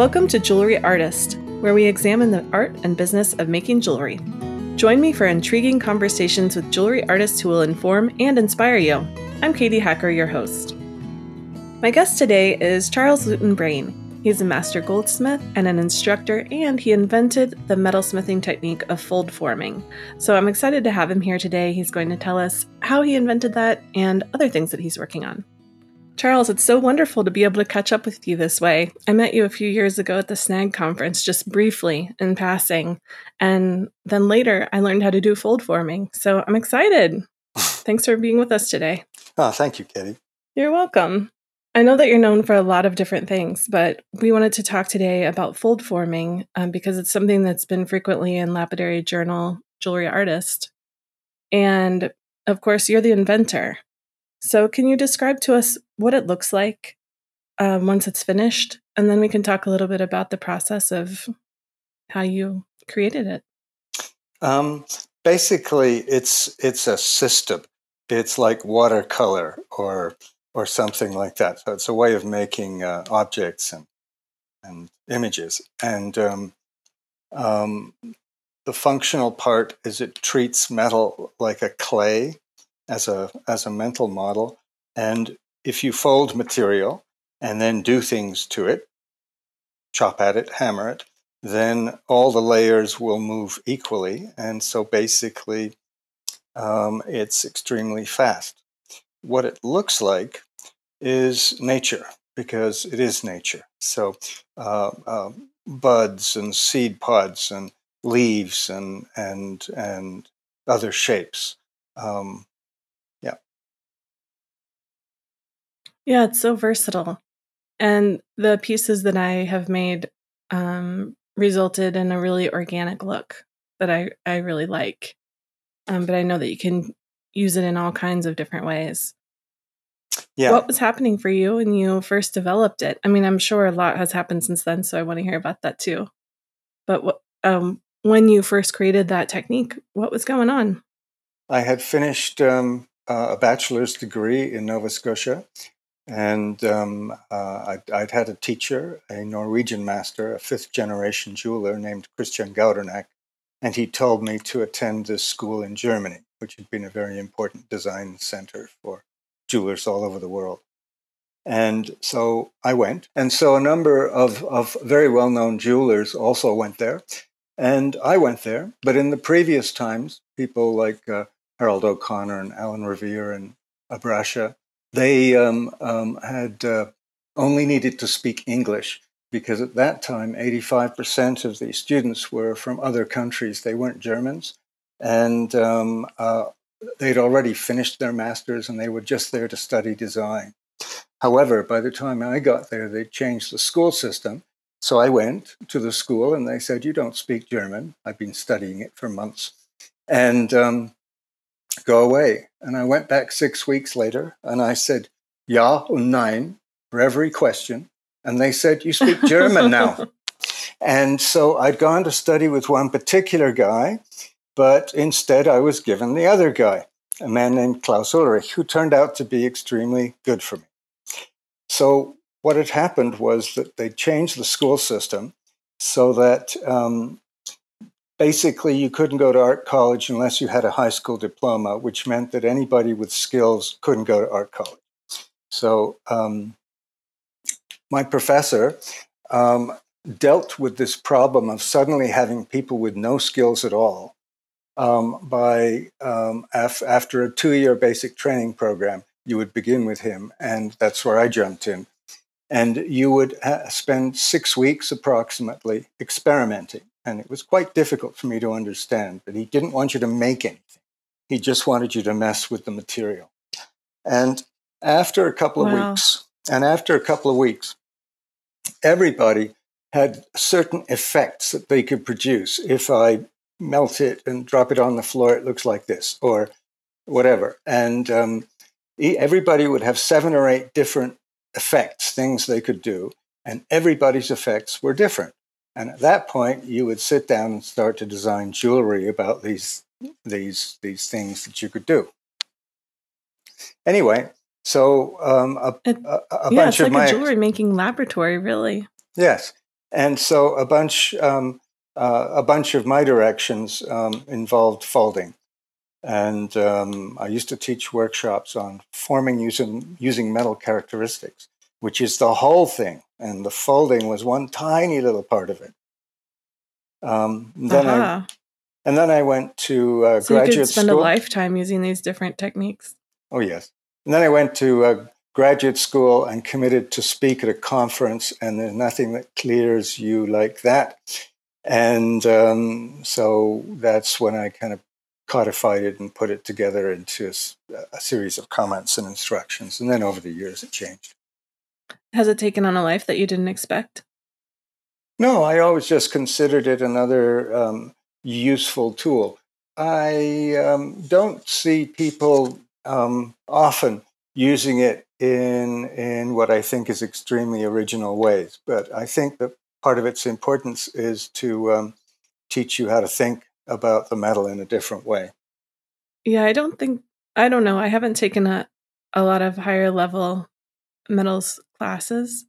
Welcome to Jewelry Artist, where we examine the art and business of making jewelry. Join me for intriguing conversations with jewelry artists who will inform and inspire you. I'm Katie Hacker, your host. My guest today is Charles Lewton-Brain. He's a master goldsmith and an instructor, and he invented the metalsmithing technique of fold forming. So I'm excited to have him here today. He's going to tell us how he invented that and other things that he's working on. Charles, it's so wonderful to be able to catch up with you this way. I met you a few years ago at the SNAG conference, just briefly in passing. And then later, I learned how to do fold forming. So I'm excited. Thanks for being with us today. Oh, thank you, Katie. You're welcome. I know that you're known for a lot of different things, but we wanted to talk today about fold forming um, because it's something that's been frequently in Lapidary Journal Jewelry Artist. And of course, you're the inventor. So, can you describe to us what it looks like um, once it's finished? And then we can talk a little bit about the process of how you created it. Um, basically, it's it's a system. It's like watercolor or or something like that. So it's a way of making uh, objects and and images. And um, um, the functional part is it treats metal like a clay as a as a mental model. And if you fold material and then do things to it, chop at it, hammer it, then all the layers will move equally. And so basically, um, it's extremely fast. What it looks like is nature, because it is nature. So uh, uh, buds and seed pods and leaves and and and other shapes. Um, Yeah, it's so versatile. And the pieces that I have made um, resulted in a really organic look that I, I really like. Um, but I know that you can use it in all kinds of different ways. Yeah. What was happening for you when you first developed it? I mean, I'm sure a lot has happened since then, so I want to hear about that too. But what, um, when you first created that technique, what was going on? I had finished um, uh, a bachelor's degree in Nova Scotia and um, uh, I'd, I'd, had a teacher, a Norwegian master, a fifth generation jeweler named Christian Gaudernack, and he told me to attend this school in Germany, which had been a very important design center for jewelers all over the world. And so I went. And so a number of, of very well known jewelers also went there. And I went there. But in the previous times, people like uh, Harold O'Connor and Alan Revere and Abrasha they um, um, had uh, only needed to speak English because at that time, 85% of the students were from other countries. They weren't Germans. And um, uh, they'd already finished their master's and they were just there to study design. However, by the time I got there, they changed the school system. So I went to the school and they said, You don't speak German. I've been studying it for months. And um, go away. And I went back six weeks later and I said, Ja und Nein for every question. And they said, You speak German now. and so I'd gone to study with one particular guy, but instead I was given the other guy, a man named Klaus Ulrich, who turned out to be extremely good for me. So what had happened was that they changed the school system so that um, basically you couldn't go to art college unless you had a high school diploma, which meant that anybody with skills couldn't go to art college. So um, my professor um, dealt with this problem of suddenly having people with no skills at all um, by um, af- after a two-year basic training program. You would begin with him, and that's where I jumped in. And you would ha- spend six weeks approximately experimenting and it was quite difficult for me to understand. But he didn't want you to make anything, he just wanted you to mess with the material. And after a couple of wow. weeks, and after a couple of weeks, everybody had certain effects that they could produce. If I melt it and drop it on the floor, it looks like this, or whatever. And um, everybody would have seven or eight different effects, things they could do, and everybody's effects were different. And at that point, you would sit down and start to design jewelry about these these these things that you could do. Anyway, so um, a, it, a, a yeah, bunch it's of like my, a jewelry making laboratory, really. Yes, and so a bunch um, uh, a bunch of my directions um, involved folding. And um, I used to teach workshops on forming using using metal characteristics, which is the whole thing, and the folding was one tiny little part of it. Um, then uh-huh. I, and then I went to uh, so graduate you could spend school. a lifetime using these different techniques. Oh yes, and then I went to uh, graduate school and committed to speak at a conference, and there's nothing that clears you like that. And um, so that's when I kind of codified it and put it together into a, a series of comments and instructions. And then over the years, it changed. Has it taken on a life that you didn't expect? No, I always just considered it another um, useful tool. I um, don't see people um, often using it in in what I think is extremely original ways. But I think that part of its importance is to um, teach you how to think about the metal in a different way. Yeah, I don't think I don't know. I haven't taken a a lot of higher level metals classes,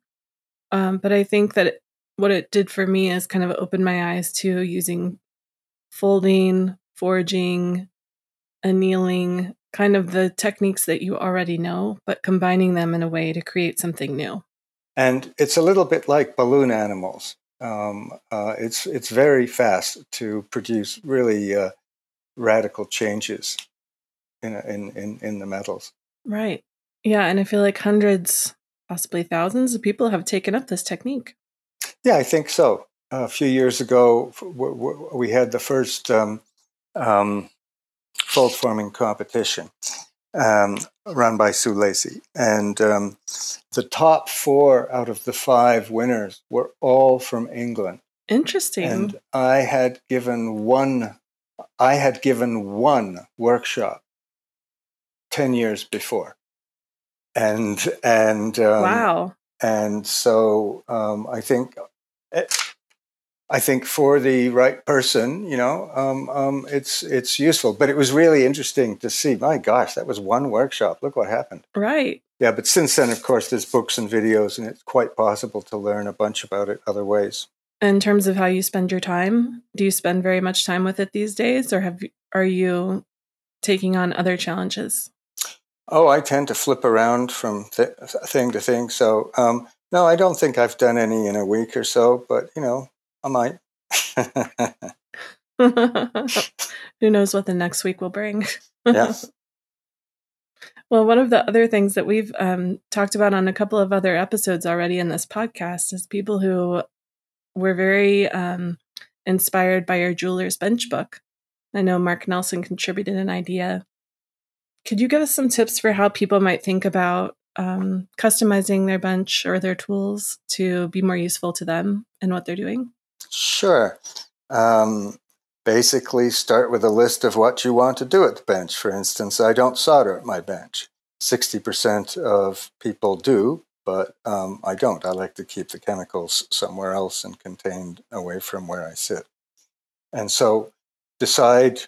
um, but I think that it, what it did for me is kind of opened my eyes to using folding, forging, annealing, kind of the techniques that you already know, but combining them in a way to create something new. And it's a little bit like balloon animals. Um, uh, it's it's very fast to produce really uh, radical changes in, in in in the metals. Right. Yeah, and I feel like hundreds, possibly thousands of people have taken up this technique. Yeah, I think so. a few years ago, we had the first um, um, fold forming competition, um, run by Sue Lacey. And um, the top four out of the five winners were all from England. Interesting. And I had given one, I had given one workshop 10 years before. And, and, um, wow. And so um, I think eh, I think for the right person, you know, um, um, it's it's useful. But it was really interesting to see. My gosh, that was one workshop. Look what happened. Right. Yeah, but since then, of course, there's books and videos, and it's quite possible to learn a bunch about it other ways. In terms of how you spend your time, do you spend very much time with it these days, or have are you taking on other challenges? Oh, I tend to flip around from th- thing to thing. So, um, no, I don't think I've done any in a week or so. But you know, I might. Who knows what the next week will bring? yeah. Well, one of the other things that we've um, talked about on a couple of other episodes already in this podcast is people who were very um, inspired by your jeweler's bench book. I know Mark Nelson contributed an idea. Could you give us some tips for how people might think about um, customizing their bench or their tools to be more useful to them and what they're doing? Sure. Um, basically, start with a list of what you want to do at the bench. For instance, I don't solder at my bench. 60% of people do, but um, I don't. I like to keep the chemicals somewhere else and contained away from where I sit. And so decide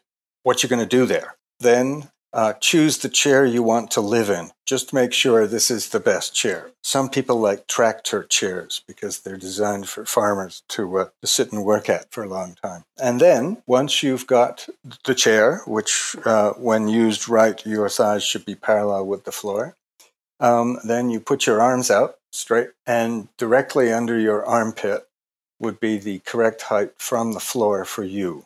what you're going to do there. Then uh, choose the chair you want to live in. Just make sure this is the best chair. Some people like tractor chairs because they're designed for farmers to, uh, to sit and work at for a long time. And then once you've got the chair, which uh, when used right, your thighs should be parallel with the floor, um, then you put your arms out straight and directly under your armpit would be the correct height from the floor for you.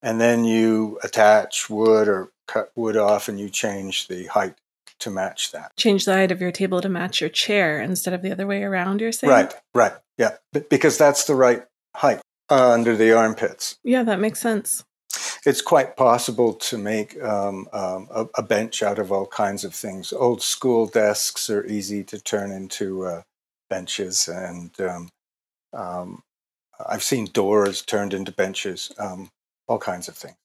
And then you attach wood or cut wood off and you change the height to match that. Change the height of your table to match your chair instead of the other way around, you're saying? Right, right. Yeah. because that's the right height uh, under the armpits. Yeah, that makes sense. It's quite possible to make um, um, a, a, bench out of all kinds of things. Old school desks are easy to turn into uh, benches, and um, um I've seen doors turned into benches, um, all kinds of things.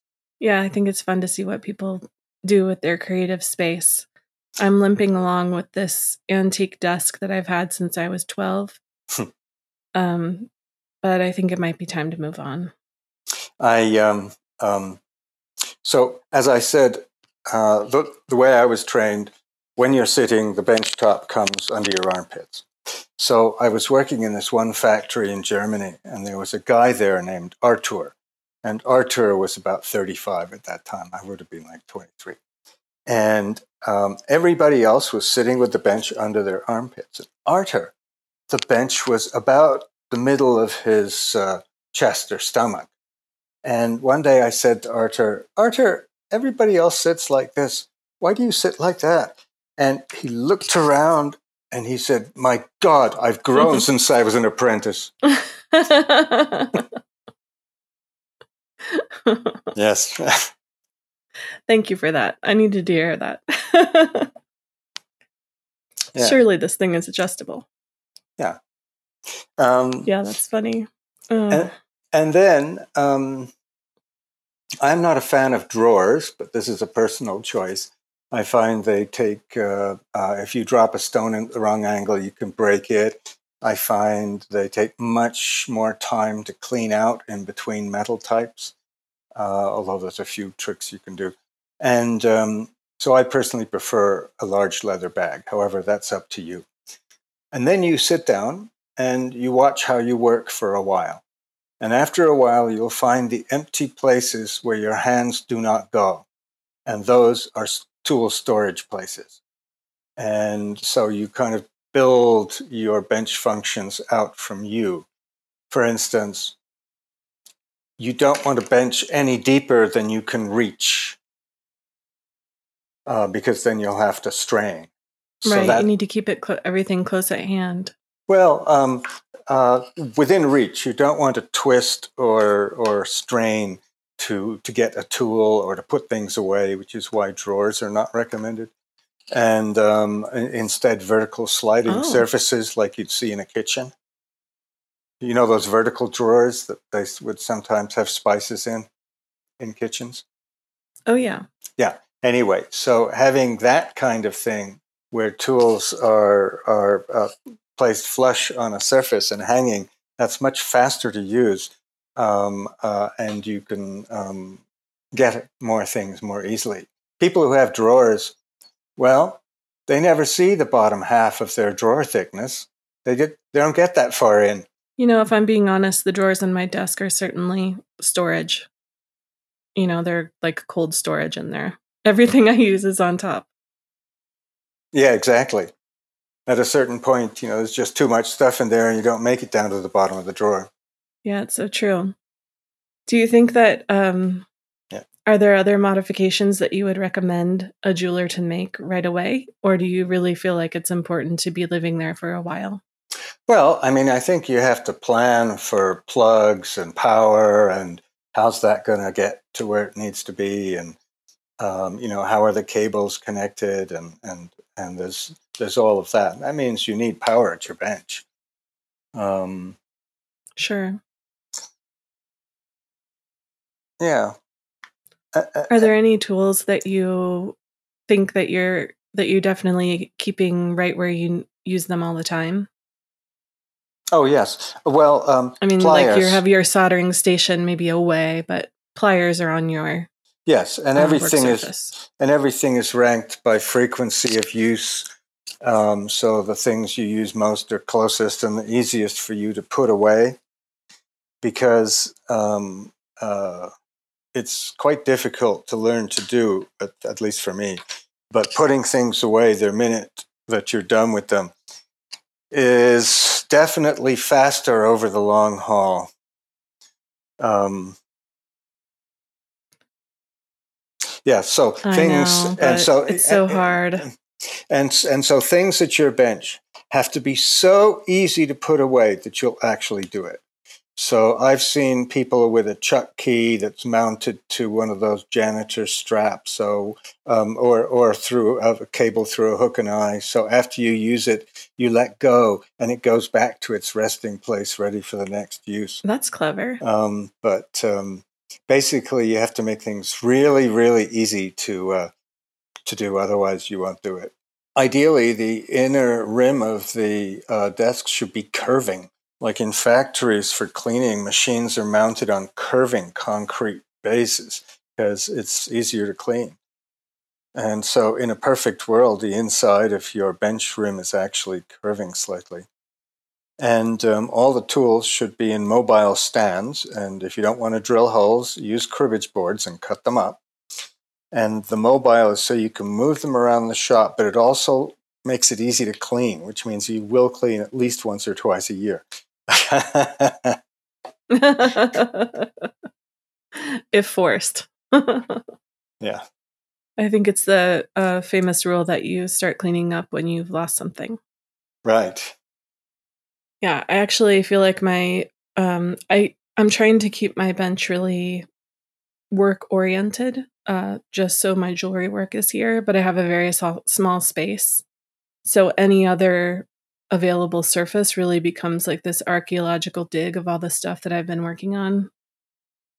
Yeah, I think it's fun to see what people do with their creative space. I'm limping along with this antique desk that I've had since I was 12. Hmm. um, but I think it might be time to move on. I um, um, so as I said, uh, the, the way I was trained, when you're sitting, the bench top comes under your armpits. So I was working in this one factory in Germany, and there was a guy there named Artur. And Artur was about 35 at that time. I would have been like 23. And um, everybody else was sitting with the bench under their armpits. And Artur, the bench was about the middle of his uh, chest or stomach. And one day I said to Artur, Artur, everybody else sits like this. Why do you sit like that? And he looked around and he said, My God, I've grown since I was an apprentice. yes. Thank you for that. I needed to hear that. yeah. Surely this thing is adjustable. Yeah. Um, yeah, that's funny. And, and, then um, I'm not a fan of drawers, but this is a personal choice. I find they take, uh, uh, if you drop a stone in the wrong angle, you can break it. I find they take much more time to clean out in between metal types, uh, although there's a few tricks you can do. And um, so I personally prefer a large leather bag. However, that's up to you. And then you sit down and you watch how you work for a while. And after a while, you'll find the empty places where your hands do not go. And those are tool storage places. And so you kind of build your bench functions out from you. For instance, you don't want to bench any deeper than you can reach uh, because then you'll have to strain. So right, that, you need to keep it cl- everything close at hand. Well, um, uh, within reach, you don't want to twist or or strain to to get a tool or to put things away, which is why drawers are not recommended. And um, instead, vertical sliding oh. surfaces like you'd see in a kitchen. You know those vertical drawers that they would sometimes have spices in in kitchens. Oh yeah. Yeah. Anyway, so having that kind of thing where tools are are uh, placed flush on a surface and hanging, that's much faster to use um, uh, and you can um, get more things more easily. People who have drawers, well, they never see the bottom half of their drawer thickness. They get they don't get that far in. You know, if I'm being honest, the drawers on my desk are certainly storage. You know, they're like cold storage in there. Everything I use is on top. Yeah, exactly. At a certain point, you know, there's just too much stuff in there and you don't make it down to the bottom of the drawer. Yeah, it's so true. Do you think that um. Are there other modifications that you would recommend a jeweler to make right away or do you really feel like it's important to be living there for a while? Well, I mean, I think you have to plan for plugs and power and how's that going to get to where it needs to be and um, you know how are the cables connected and and and there's there's all of that that means you need power at your bench um, sure yeah. Uh, uh, Are there any tools that you think that you're that you definitely keeping right where you use them all the time? Oh yes. Well, um, I mean, pliers. like you have your soldering station maybe away, but pliers are on your yes, and everything is and everything is ranked by frequency of use. Um, so the things you use most are closest and the easiest for you to put away, because um, uh, it's quite difficult to learn to do, at, at least for me. But putting things away the minute that you're done with them is definitely faster over the long haul. Um, yeah, so I things, know, and so it's so and, hard. And and so things at your bench have to be so easy to put away that you'll actually do it. So I've seen people with a chuck key that's mounted to one of those janitor straps, so um, or or through a cable through a hook and eye. So after you use it, you let go, and it goes back to its resting place, ready for the next use. That's clever. Um, but um, basically, you have to make things really, really easy to uh, to do. Otherwise, you won't do it. Ideally, the inner rim of the uh, desk should be curving like in factories for cleaning, machines are mounted on curving concrete bases because it's easier to clean. And so, in a perfect world, the inside of your bench rim is actually curving slightly. And um, all the tools should be in mobile stands. And if you don't want to drill holes, use cribbage boards and cut them up. And the mobile is so you can move them around the shop, but it also makes it easy to clean, which means you will clean at least once or twice a year. if forced. yeah. I think it's the uh, famous rule that you start cleaning up when you've lost something. Right. Yeah, I actually feel like my um I I'm trying to keep my bench really work oriented uh just so my jewelry work is here, but I have a very small space. So any other available surface really becomes like this archaeological dig of all the stuff that I've been working on,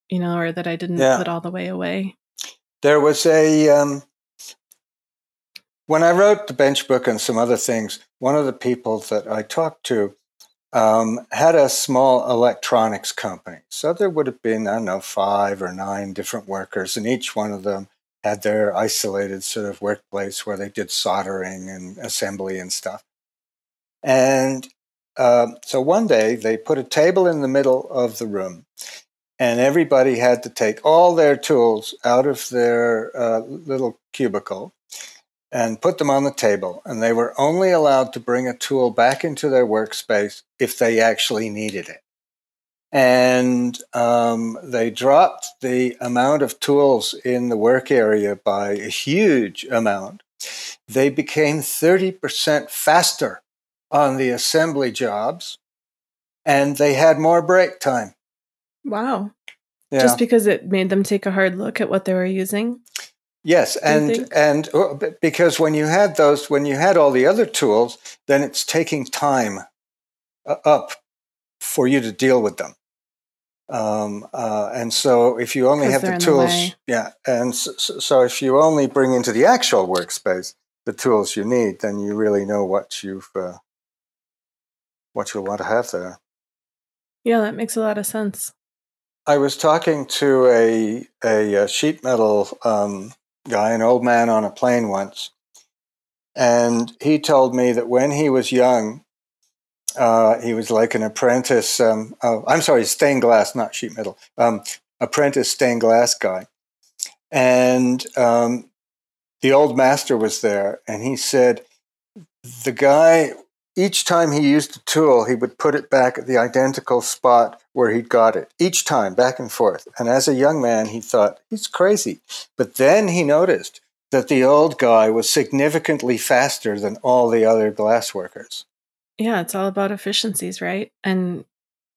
you know, or that I didn't yeah. put all the way away. There was a um, when I wrote the bench book and some other things. One of the people that I talked to um, had a small electronics company. So there would have been, I don't know, five or nine different workers, and each one of them had their isolated sort of workplace where they did soldering and assembly and stuff. And uh, so one day they put a table in the middle of the room, and everybody had to take all their tools out of their uh, little cubicle and put them on the table. And they were only allowed to bring a tool back into their workspace if they actually needed it. And um, they dropped the amount of tools in the work area by a huge amount. They became 30% faster on the assembly jobs, and they had more break time. Wow. Yeah. Just because it made them take a hard look at what they were using? Yes, and and uh, because when you had those, when you had all the other tools, then it's taking time uh, up for you to deal with them. Um, uh, and so, if you only have the tools, the yeah, and so, so, if you only bring into the actual workspace the tools you need, then you really know what you've uh, what you'll want to have there. Yeah, that makes a lot of sense. I was talking to a a, a sheet metal um, guy, an old man on a plane once, and he told me that when he was young, uh, he was like an apprentice. Um, oh, I'm sorry, stained glass, not sheet metal. Um, apprentice stained glass guy, and um, the old master was there, and he said the guy each time he used a tool, he would put it back at the identical spot where he'd got it, each time, back and forth. And as a young man, he thought, he's crazy. But then he noticed that the old guy was significantly faster than all the other glass workers. Yeah, it's all about efficiencies, right? And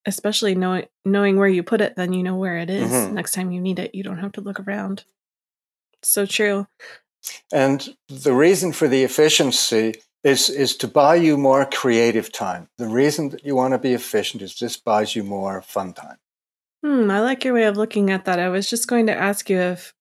especially knowing knowing where you put it, then you know where it is. Mm-hmm. Next time you need it, you don't have to look around. So true. And the reason for the efficiency is is to buy you more creative time. The reason that you want to be efficient is this buys you more fun time. Hmm, I like your way of looking at that. I was just going to ask you if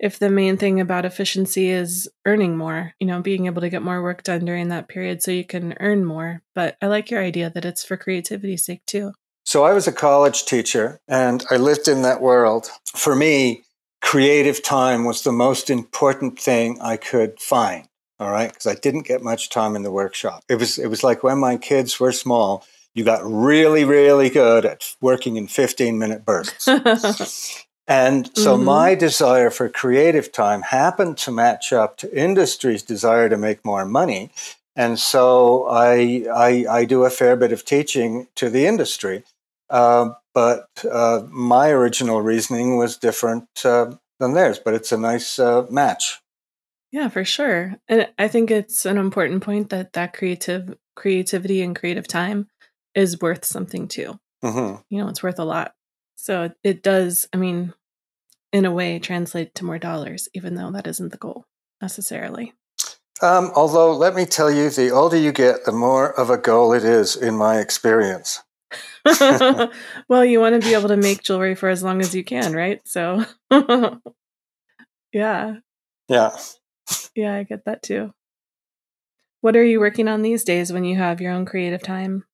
if the main thing about efficiency is earning more, you know, being able to get more work done during that period so you can earn more. But I like your idea that it's for creativity's sake too. So I was a college teacher and I lived in that world. For me, creative time was the most important thing I could find all right because i didn't get much time in the workshop it was it was like when my kids were small you got really really good at working in 15 minute bursts and so mm-hmm. my desire for creative time happened to match up to industry's desire to make more money and so i i, I do a fair bit of teaching to the industry uh, but uh, my original reasoning was different uh, than theirs but it's a nice uh, match yeah, for sure. And I think it's an important point that that creative creativity and creative time is worth something too. Mm-hmm. You know, it's worth a lot. So it does, I mean, in a way, translate to more dollars, even though that isn't the goal necessarily. Um, although, let me tell you, the older you get, the more of a goal it is, in my experience. well, you want to be able to make jewelry for as long as you can, right? So, yeah. Yeah. Yeah, I get that too. What are you working on these days when you have your own creative time?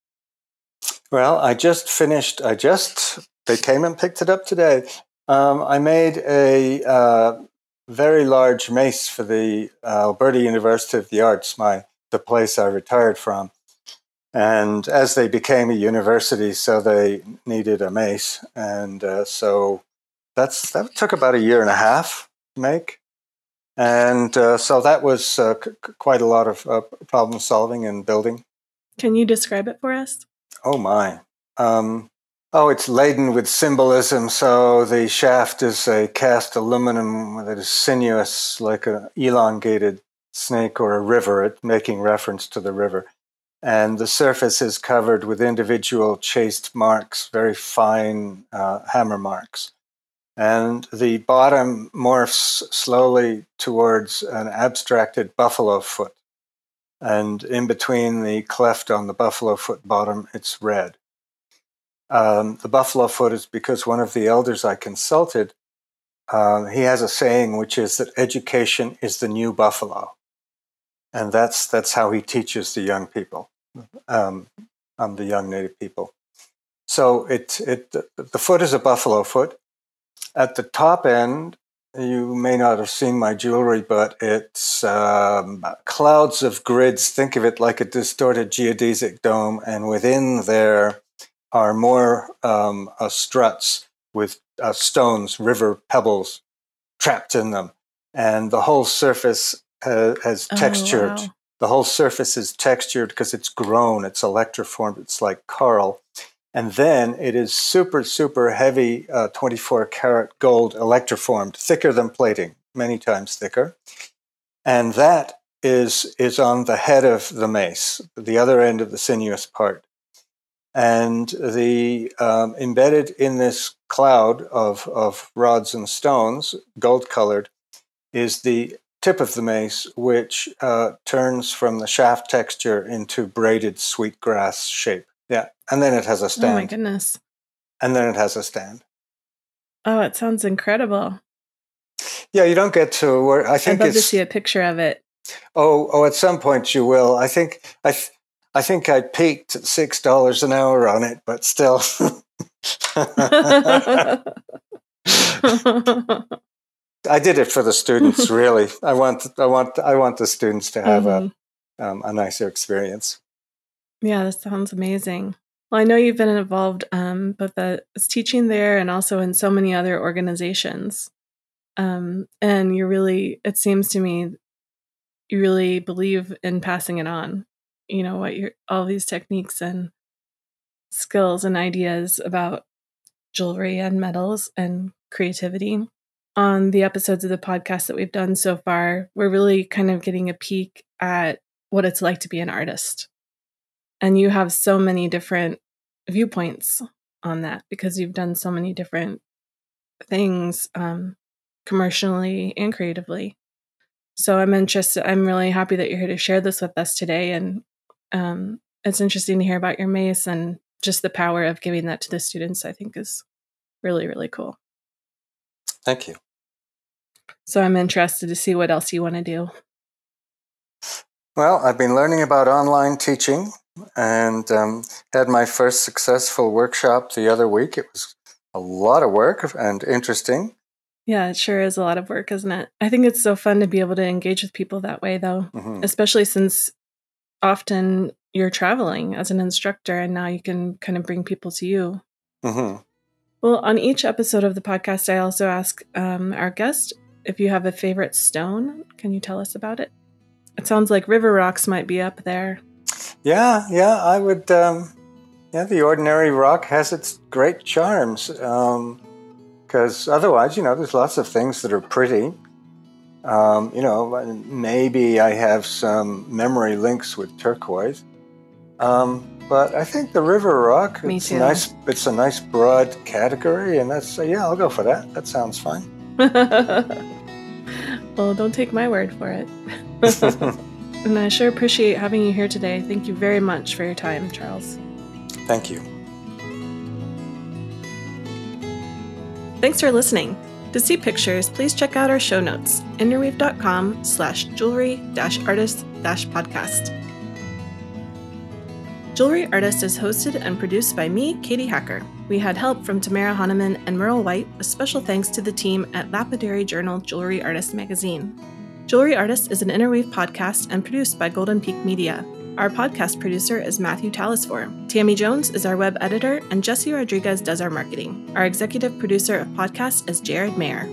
Well, I just finished, I just, they came and picked it up today. Um, I made a uh, very large mace for the uh, Alberta University of the Arts, my the place I retired from. And as they became a university, so they needed a mace. And uh, so that's that took about a year and a half to make. And uh, so that was uh, c- quite a lot of uh, problem solving and building. Can you describe it for us? Oh, my. Um, oh, it's laden with symbolism. So the shaft is a cast aluminum that is sinuous, like an elongated snake or a river, making reference to the river and the surface is covered with individual chased marks, very fine uh, hammer marks. And the bottom morphs slowly towards an abstracted buffalo foot. And in between the cleft on the buffalo foot bottom, it's red. Um, the buffalo foot is because one of the elders I consulted, uh, he has a saying which is that education is the new buffalo and that's that's how he teaches the young people, um, um, the young native people. So it it the foot is a buffalo foot. At the top end, you may not have seen my jewelry, but it's um, clouds of grids. Think of it like a distorted geodesic dome, and within there are more um, uh, struts with uh, stones, river pebbles trapped in them, and the whole surface has oh, textured. Wow. The whole surface is textured because it's grown, it's electroformed, it's like coral. And then it is super, super heavy uh, 24 karat gold electroformed, thicker than plating, many times thicker. And that is, is on the head of the mace, the other end of the sinuous part. And the um, embedded in this cloud of, of rods and stones, gold colored, is the tip of the mace, which uh, turns from the shaft texture into braided sweetgrass shape. Yeah, and then it has a stand. Oh my goodness! And then it has a stand. Oh, it sounds incredible. Yeah, you don't get to where I think I'd love to see a picture of it. Oh, oh, at some point you will. I think I, th- I think I peaked at six dollars an hour on it, but still. I did it for the students. Really, I want I want I want the students to have mm-hmm. a um, a nicer experience. Yeah, that sounds amazing. Well, I know you've been involved um, both as teaching there and also in so many other organizations. Um, and you're really, it seems to me, you really believe in passing it on. You know what your all these techniques and skills and ideas about jewelry and metals and creativity on the episodes of the podcast that we've done so far, we're really kind of getting a peek at what it's like to be an artist. And you have so many different viewpoints on that because you've done so many different things um, commercially and creatively. So I'm interested, I'm really happy that you're here to share this with us today. And um, it's interesting to hear about your mace and just the power of giving that to the students, I think is really, really cool. Thank you. So I'm interested to see what else you want to do. Well, I've been learning about online teaching and um, had my first successful workshop the other week. It was a lot of work and interesting. Yeah, it sure is a lot of work, isn't it? I think it's so fun to be able to engage with people that way, though, mm-hmm. especially since often you're traveling as an instructor and now you can kind of bring people to you. Mm-hmm. Well, on each episode of the podcast, I also ask um, our guest if you have a favorite stone, can you tell us about it? It sounds like river rocks might be up there. Yeah, yeah, I would. Um, yeah, the ordinary rock has its great charms. Because um, otherwise, you know, there's lots of things that are pretty. Um, you know, maybe I have some memory links with turquoise. Um, but I think the river rock. Me it's too. nice. It's a nice broad category, and that's uh, yeah. I'll go for that. That sounds fine. well, don't take my word for it. and I sure appreciate having you here today. Thank you very much for your time, Charles. Thank you. Thanks for listening. To see pictures, please check out our show notes, interweave.com slash jewelry dash artist dash podcast. Jewelry Artist is hosted and produced by me, Katie Hacker. We had help from Tamara Honaman and Merle White, a special thanks to the team at Lapidary Journal Jewelry Artist magazine. Jewelry Artist is an Interweave podcast and produced by Golden Peak Media. Our podcast producer is Matthew Talisfor. Tammy Jones is our web editor, and Jesse Rodriguez does our marketing. Our executive producer of podcasts is Jared Mayer.